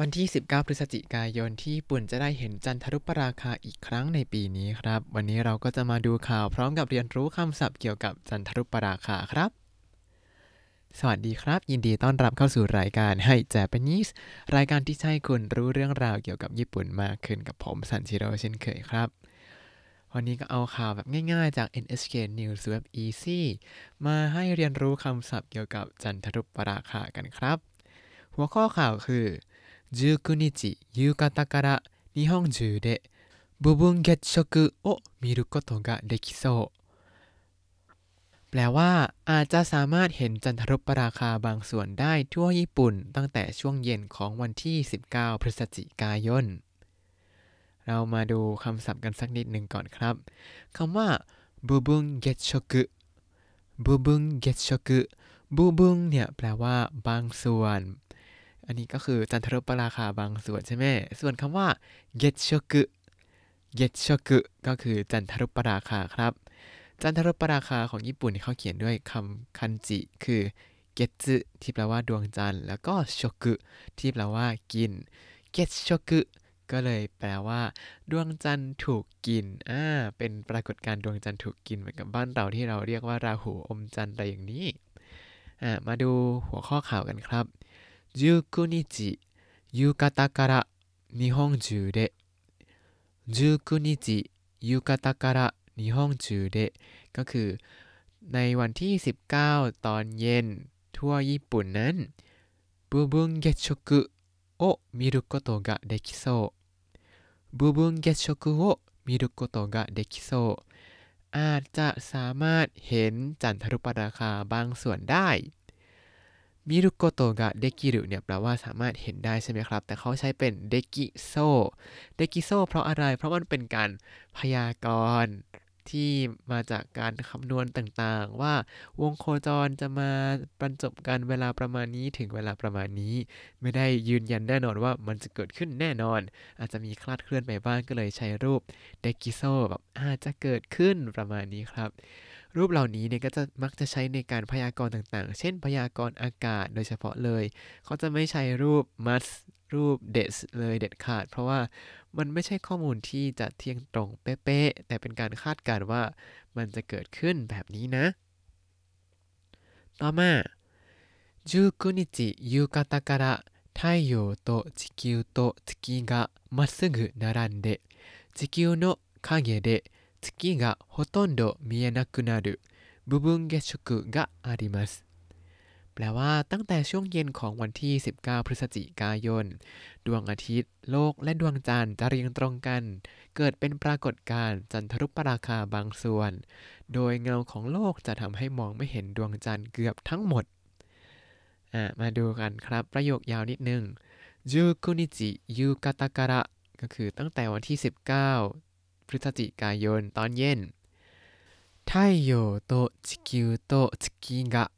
วันที่ 19 พฤศจิกายนที่ญี่ปุ่นจะได้เห็นจันทรุปราคาอีกครั้งในปีนี้ครับ วันนี้เราก็จะมาดูข่าวพร้อมกับเรียนรู้คำศัพท์เกี่ยวกับจันทรุปราคาครับ สวัสดีครับ ยินดีต้อนรับเข้าสู่รายการให้ Japanese รายการที่ให้คุณรู้เรื่องราวเกี่ยวกับญี่ปุ่นมากขึ้นกับผมซันชิโร่เช่นเคยครับ วันนี้ก็เอาข่าวแบบง่ายๆจาก NHK News Web Easy มาให้เรียนรู้คำศัพท์เกี่ยวกับจันทรุปราคากันครับ หัวข้อข่าวคือ 19日夕方から日本中で部分月食を見ることができそうแปลว่าอาจจะสามารถเห็นจันทรุปราคาบางส่วนได้ทั่วญี่ปุ่นตั้งแต่ช่วงเย็นของวันที่ 19 พฤศจิกายน เรามาดูคำศัพท์กันสักนิดหนึ่งก่อนครับคำว่าบุบุงเกตชกุบุบุงเกตชกุบุบุงเนี่ยแปลว่าบางส่วน อันนี้ก็คือจันทรุปราคาบางส่วนใช่ไหม ส่วนคำว่าเกตชกุเกตชกุก็คือจันทรุปราคาครับ จันทรุปราคาของญี่ปุ่นเขาเขียนด้วยคำคันจิ คือเกตที่แปลว่าดวงจันทร์ แล้วก็ชกุที่แปลว่ากิน เกตชกุก็เลยแปลว่า ดวงจันทร์ถูกกิน อ่า เป็นปรากฏการณ์ดวงจันทร์ถูกกินเหมือนกับบ้านเราที่เราเรียกว่าราหูอมจันทร์อะไรอย่างนี้ อ่า มาดูหัวข้อข่าวกันครับ 19日夕方から日本中で19日夕方から日本中でก็คือในวันที่ 19 ตอนเย็นทั่วญี่ปุ่นนั้น部分月食を見ることができそう部分月食を見ることができそうอาจจะสามารถเห็นจันทรุปราคาบางส่วนได้ มิรุโกโตะกะเดกิรุเนี่ยแปลว่าสามารถเห็นได้ใช่ไหมครับ แต่เขาใช้เป็นเดกิโซเดกิโซเพราะอะไร เพราะมันเป็นการพยากรณ์ที่มาจากการคำนวณต่างๆ ว่าวงโคจรจะมาบรรจบกันเวลาประมาณนี้ถึงเวลาประมาณนี้ ไม่ได้ยืนยันแน่นอนว่ามันจะเกิดขึ้นแน่นอน อาจจะมีคลาดเคลื่อนไปบ้างก็เลยใช้รูปเดกิโซแบบอาจจะเกิดขึ้นประมาณนี้ครับ รูปเหล่านี้เนี่ยก็จะมักจะใช้ในการพยากรณ์ต่างๆ เช่น พยากรณ์อากาศโดยเฉพาะเลย เขาจะไม่ใช้รูป must รูป des เลยเด็ดขาด เพราะว่ามันไม่ใช่ข้อมูลที่จะเที่ยงตรงเป๊ะๆ แต่เป็นการคาดการณ์ว่ามันจะเกิดขึ้นแบบนี้นะ ต่อมา19日夕方から太陽と地球と月がまっすぐ並んで地球の影で 月がほとんど見えなくなる部分月食がありますแปลว่าตั้งแต่ช่วงเย็นของวันที่ 19 พฤศจิกายน ดวงอาทิตย์ โลกและดวงจันทร์จะเรียงตรงกัน เกิดเป็นปรากฏการณ์จันทรุปราคาบางส่วน โดยเงาของโลกจะทำให้มองไม่เห็นดวงจันทร์เกือบทั้งหมด มาดูกันครับ ประโยคยาวนิดนึงยูคุนิจิยูกาตาการะก็คือตั้งแต่วันที่ 19 พฤศจิกายนตอนเย็น太陽と地球と月が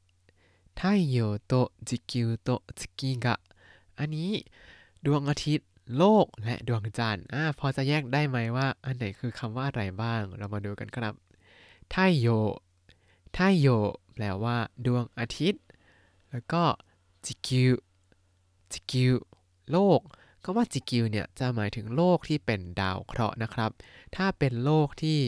太陽と地球と月がอันนี้ดวงอาทิตย์โลกและดวงจันทร์อ่าพอจะแยกได้ไหมว่าอันไหนคือคำว่าอะไรบ้าง เรามาดูกันครับ太陽太陽แปลว่า ดวงอาทิตย์ แล้วก็จิคิวจิคิวโลก คำว่าจิกิวเนี่ยจะหมายถึงโลกที่เป็นดาวเคราะห์นะครับ ถ้าเป็นโลกที่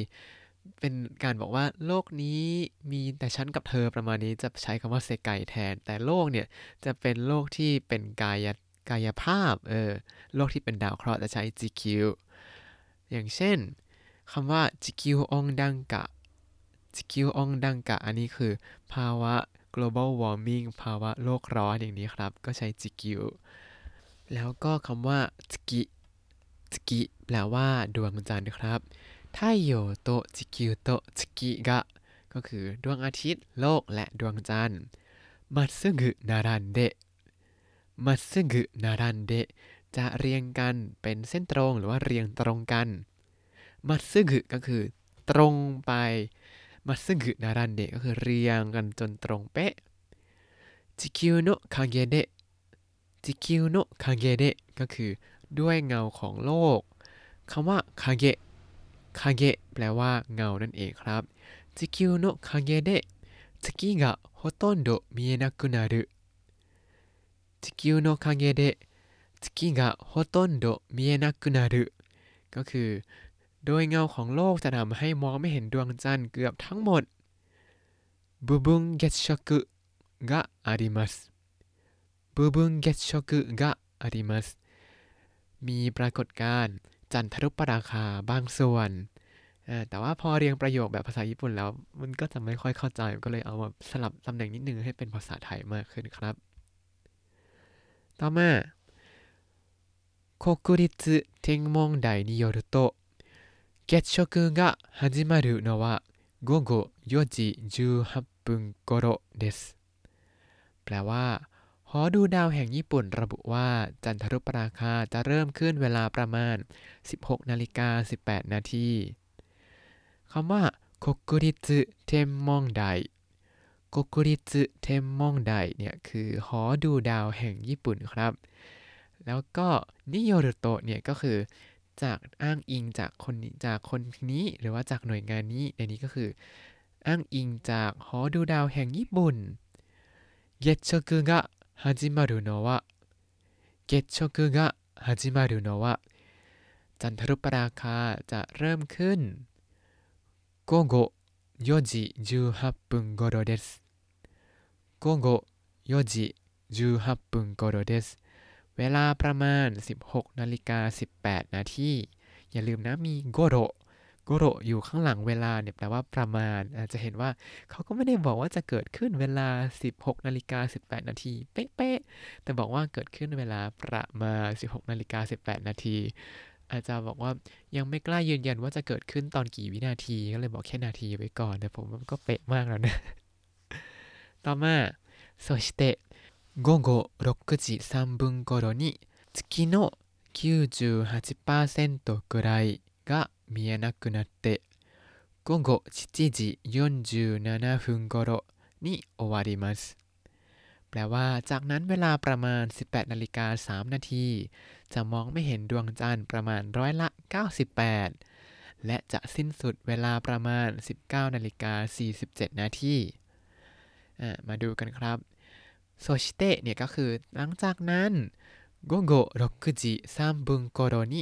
เป็นการบอกว่าโลกนี้มีแต่ฉันกับเธอประมาณนี้จะใช้คำว่าเซกไกแทน แต่โลกเนี่ยจะเป็นโลกที่เป็นกายกายภาพเออโลกที่เป็นดาวเคราะห์จะใช้ 地球 อย่างเช่นคำว่า 地球温暖化 地球温暖化 อันนี้คือภาวะ global warming ภาวะโลกร้อนอย่างนี้ครับ ก็ใช้จิกิว แล้วก็คำว่าสกิสกิแปลว่าดวงจันทร์ครับ太陽と地球と月がก็คือดวงอาทิตย์โลกและดวงจันทร์มัตสึงุนารันเดมัตสึงุนารันเดจะเรียงกันเป็นเส้นตรงหรือว่าเรียงตรงกัน มัตสึงุก็คือตรงไป มัตสึงุนารันเดก็คือเรียงกันจนตรงเป๊ะจิคิโนคางเกเดะ จิคิวโนะคาเกเดะก็คือด้วยเงาของโลกคำว่าคาเกะคาเกะแปลว่าเงานั่นเองครับจิคิวโนะคาเกเดะ月がほとんど見えなくなる地球の影で 月がほとんど見えなくなるก็คือ โดยเงาของโลกจะทำให้มองไม่เห็นดวงจันทร์เกือบทั้งหมด部分月食 があります部分月食がありますมีปรากฏการณ์จันทรุปราคาบางส่วนแต่ว่าพอเรียงประโยคแบบภาษาญี่ปุ่นแล้ว มันก็จะไม่ค่อยเข้าใจ ก็เลยเอามาสลับตำแหน่งนิดนึงให้เป็นภาษาไทยมากขึ้นครับ ต่อมา国立天文台によると月食が始まるのは午後4時18分頃です แปลว่า หอดูดาวแห่งญี่ปุ่นระบุว่าจันทรุปราคาจะเริ่มขึ้นเวลาประมาณ 16นาฬิกา18 นาทีคำว่าโคกุริจุเทมมองไดโคกุริจุเทมมองไดเนี่ยคือหอดูดาวแห่งญี่ปุ่นครับ แล้วก็นิโยรุโตะเนี่ยก็คือจากอ้างอิงจากคนจากคนนี้หรือว่าจากหน่วยงานนี้ในนี้ก็คือ อ้างอิงจากหอดูดาวแห่งญี่ปุ่นเยชกุกะ 始まるのは月食が始まるのはจันทรุปราคาจะเริ่มขึ้น午後4時18分頃です午後4時18分頃ですเวลาประมาณ 16นาฬิกา18 นาที อย่าลืมนะ มีโกโรโ กโรอยู่ข้างหลังเวลาเนี่ยแปลว่าประมาณ อาจจะเห็นว่าเขาก็ไม่ได้บอกว่าจะเกิดขึ้นเวลา 16นาฬิกา18 นาที เป๊ะๆ แต่บอกว่าเกิดขึ้นเวลาประมาณ 16นาฬิกา18 นาที อาจจะบอกว่ายังไม่กล้ายืนยันว่าจะเกิดขึ้นตอนกี่วินาที ก็เลยบอกแค่นาทีไว้ก่อน แต่ผมว่าก็เป๊ะมากแล้วนะ ต่อมาそして午後6時3分頃に月の98%ぐらいが 見えなくなって午後7時47分頃に終わります แปลว่าจากนั้นเวลาประมาณ 18นาฬิกา3นาที จะมองไม่เห็นดวงจันทร์ประมาณร้อยละ 98 และจะสิ้นสุดเวลาประมาณ 19นาฬิกา47นาทีมาดูกันครับโซชิเตะเนี่ยก็คือหลังจากนั้น午後6時3分頃に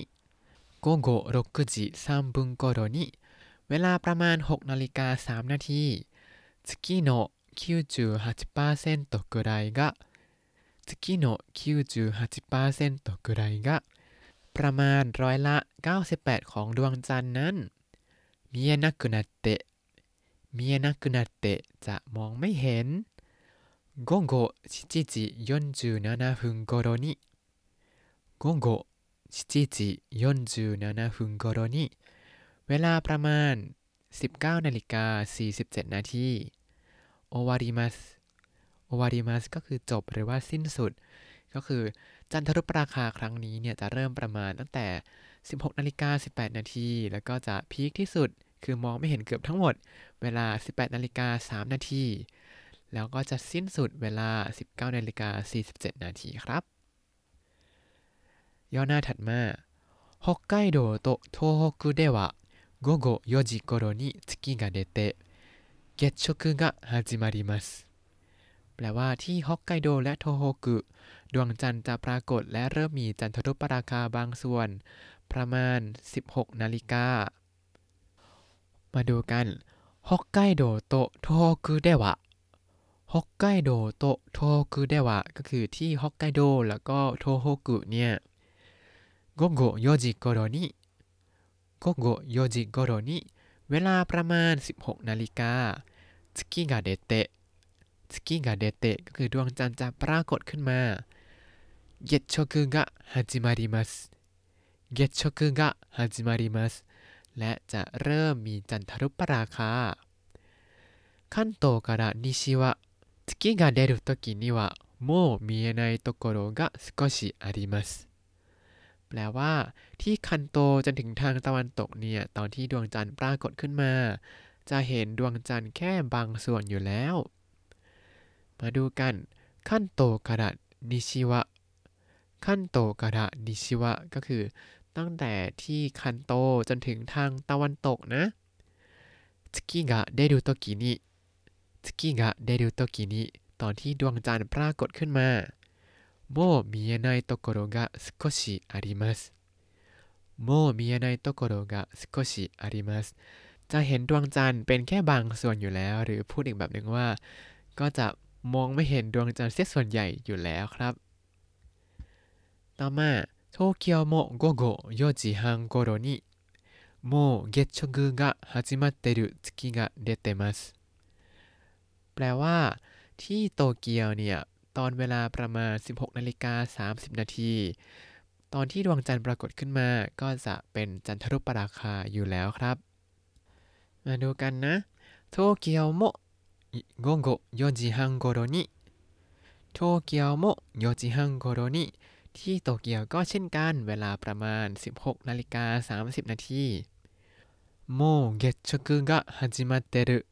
午後6時3分頃にเวลาประมาณ6นาฬิกา3นาที月の98%ぐらいが月の98%ぐらいがประมาณร้อยละ 98 ของดวงจันทร์นั้นมีえなくなってมีえなくなってจะมองไม่เห็น午後7時47分頃に午後 7時47分頃にเวลาประมาณ 19นาฬิกา47นาทีโอวาริมัสโอวาริมัสก็คือจบหรือว่าสิ้นสุด ก็คือจันทรุปราคาครั้งนี้เนี่ยจะเริ่มประมาณตั้งแต่ 16นาฬิกา18นาทีแล้วก็จะพีคที่สุด คือมองไม่เห็นเกือบทั้งหมด เวลา 18นาฬิกา3นาทีแล้วก็จะสิ้นสุดเวลา 19นาฬิกา47 นาทีครับ ย่อหน้าถัดมา北海道と東北では午後4時頃に月が出て月食が始まりますแปลว่าที่ฮอกไกโดและโทโฮกุดวงจันทร์จะปรากฏและเริ่มมีจันทรุปราคาบางส่วน ประมาณ 16 นาฬิกา มาดูกันฮอกไกโดโตโทโฮกุเดวะฮอกไกโดโตโทคุเดวะก็คือที่ฮอกไกโดแล้วก็โทโฮกุเนี่ย 午後4時頃に午後4時頃にเวลาประมาณ 16นาฬิกา月が出て月が出てก็คือดวงจันทร์จะปรากฏขึ้นมา月食が始まります月食が始まりますและจะเริ่มมีจันทรุปราคา関東から西は月が出るときにはもう見えないところが少しあります แปลว่าที่คันโตจนถึงทางตะวันตกเนี่ยตอนที่ดวงจันทร์ปรากฏขึ้นมา จะเห็นดวงจันทร์แค่บางส่วนอยู่แล้ว มาดูกันขั้นโตกระนิชิวะขั้นโตกระนิชิวะก็คือ ตั้งแต่ที่คันโตจนถึงทางตะวันตกนะ月が出るときに月が出る時にตอนที่ดวงจันทร์ปรากฏขึ้นมา もう見えないところが少しありますもう見えないところが少しありますจะเห็นดวงจันทร์เป็นแค่บางส่วนอยู่แล้ว หรือพูดอีกแบบหนึ่งว่า ก็จะมองไม่เห็นดวงจันทร์เสียส่วนใหญ่อยู่แล้วครับ ต่อมาโตเกียวโมโกโกโยจิฮังโกโรนิもう月食が始まってる月が出てますแปลว่า ที่โตเกียวเนี่ย ตอนเวลาประมาณ 16นาฬิกา30นาทีตอนที่ดวงจันทร์ปรากฏขึ้นมา ก็จะเป็นจันทรุปราคาอยู่แล้วครับ มาดูกันนะโตเกียวโม午後4時半頃にโตเกียวโม4時半頃にที่โตเกียวก็เช่นกันเวลาประมาณ 16นาฬิกา30นาทีもう月食が始まってる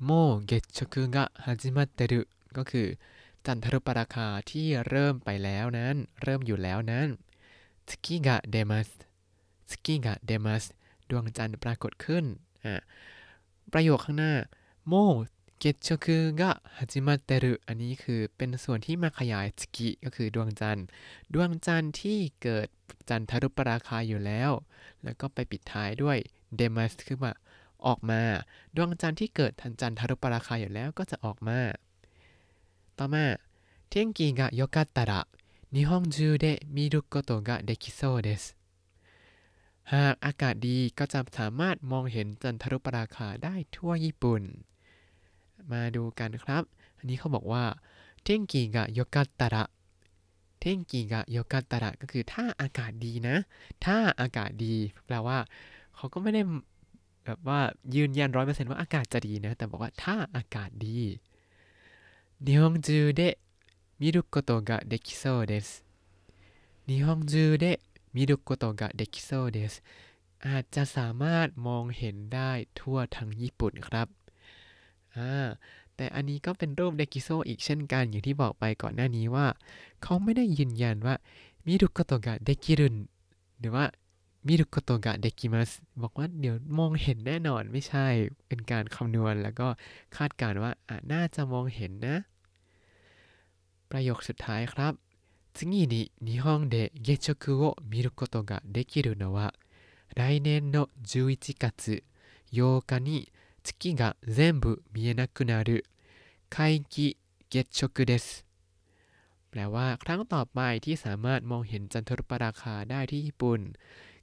もう月食が始まってるก็คือ จันทรุปราคาที่เริ่มไปแล้วนั้น เริ่มอยู่แล้วนั้น月が出ます 月が出ます ดวงจันทร์ปรากฏขึ้นอะประโยคข้างหน้าもう月食が始まっている อันนี้คือเป็นส่วนที่มาขยายสกิก็คือดวงจันทร์ ดวงจันทร์ที่เกิดจันทรุปราคาอยู่แล้ว แล้วก็ไปปิดท้ายด้วยเดมัสคือว่าออกมา ดวงจันทร์ที่เกิดทันจันทรุปราคาอยู่แล้วก็จะออกมา ต่อมา天気が良かったら日本中で見ることができそうですหากอากาศดีก็จะสามารถมองเห็นจันทรุปราคาได้ทั่วญี่ปุ่น มาดูกันครับ อันนี้เขาบอกว่าเทงกีกะโยกัตตะระเทงกีกะโยกัตตะระก็คือถ้าอากาศดีนะ ถ้าอากาศดี แปลว่า เขาก็ไม่ได้แบบว่ายืนยันร้อยเปอร์เซ็นต์ว่าอากาศจะดีนะ แต่บอกว่าถ้าอากาศดี 日本中で見ることができそうです日本中で見ることができそうですอาจจะสามารถมองเห็นได้ทั่วทั้งญี่ปุ่นครับอ่าแต่อันนี้ก็เป็นรูปเดกิโซอีกเช่นกันอย่างที่บอกไปก่อนหน้านี้ว่า เขาไม่ได้ยืนยันว่ามิรุโกโตะกะเดกิรุนหรือว่า มิรุโกโตะกะเดกิมัสบอกว่าเดี๋ยวมองเห็นแน่นอนไม่ใช่เป็นการคำนวณแล้วก็คาดการณ์ว่าอ่ะน่าจะมองเห็นนะ ประโยคสุดท้ายครับ次に日本で月食を見ることができるのは来年の11月8日に月が全部見えなくなる皆既月食ですแปลว่าครั้งต่อไปที่สามารถมองเห็นจันทรุปราคาได้ที่ญี่ปุ่น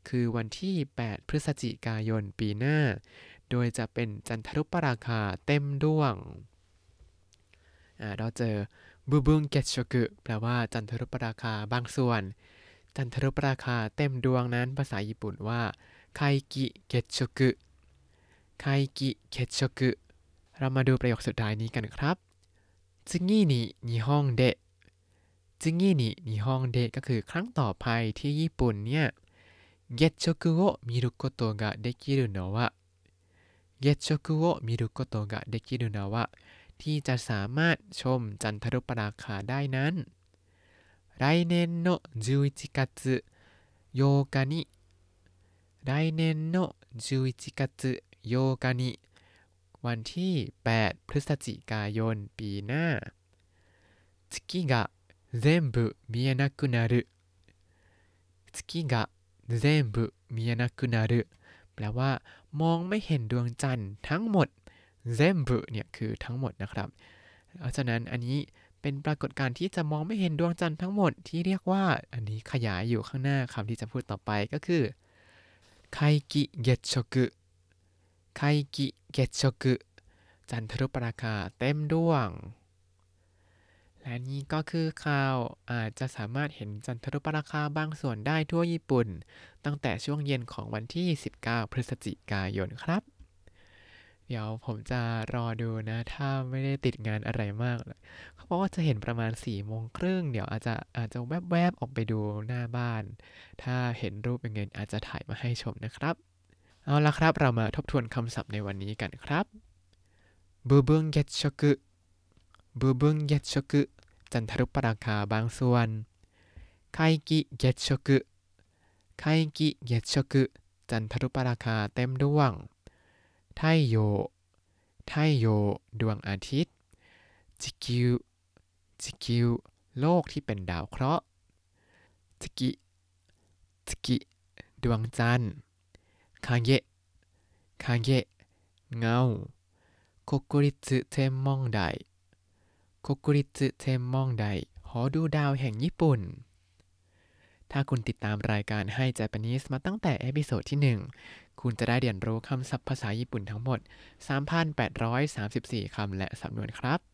คือวันที่ 8 พฤศจิกายนปีหน้า โดยจะเป็นจันทรุปราคาเต็มดวง เราเจอบุบุงเกตชกุแปลว่าจันทรุปราคาบางส่วน จันทรุปราคาเต็มดวงนั้นภาษาญี่ปุ่นว่าไคกิเกตชกุไคกิเกตชกุเรามาดูประโยคสุดท้ายนี้กันครับจึงี้นี่นิฮงเดะจึงี้นี่นิฮงเดะก็คือครั้งต่อไปที่ญี่ปุ่นเนี่ย 月食を見ることができるのは月食を見ることができるのはที่จะสามารถชมจันทรุปราคาได้นั้น来年の11月8日に来年の11月8日にวันที่ 8 พฤศจิกายน ปีหน้า月が全部見えなくなる月が 全部見えなくなるแปลว่า มองไม่เห็นดวงจันทร์ทั้งหมดเซมบุเนี่ยคือทั้งหมดนะครับ เพราะฉะนั้นอันนี้เป็นปรากฏการณ์ที่จะมองไม่เห็นดวงจันทร์ทั้งหมดที่เรียกว่าอันนี้ขยายอยู่ข้างหน้าคำที่จะพูดต่อไปก็คือไคกิเกตชกุไคกิเกตชกุจันทรุปราคาเต็มดวง และนี่ก็คือข่าวอาจจะสามารถเห็นจันทรุปราคาบางส่วนได้ทั่วญี่ปุ่น ตั้งแต่ช่วงเย็นของวันที่ 19 พฤศจิกายนครับ เดี๋ยวผมจะรอดูนะ ถ้าไม่ได้ติดงานอะไรมากเขาบอกว่าจะเห็นประมาณ4ี่โมงครึ่งเดี๋ยวอาจจะอาจจะแวบๆออกไปดูหน้าบ้าน ถ้าเห็นรูปเป็นไงอาจจะถ่ายมาให้ชมนะครับ เอาละครับเรามาทบทวนคำศัพท์ในวันนี้กันครับบูบุงเกชกุบูบุงเกชกุ จันทรุปราคาบางส่วนไคกิเกชกุไคกิเกชกุจันทรุปราคาเต็มดวง ไทโย ไทโย ดวงอาทิตย์ 地球 地球 โลกที่เป็นดาวเคราะห์ จิกิ จิกิ ดวงจันทร์ 影 影 เงา 国立天文台 国立天文台 หอดูดาวแห่งญี่ปุ่น ถ้าคุณติดตามรายการ Hi Japanese มาตั้งแต่ episode ที่ 1 คุณจะได้เรียนรู้คำศัพท์ภาษาญี่ปุ่นทั้งหมด 3,834 คำและสำนวนครับ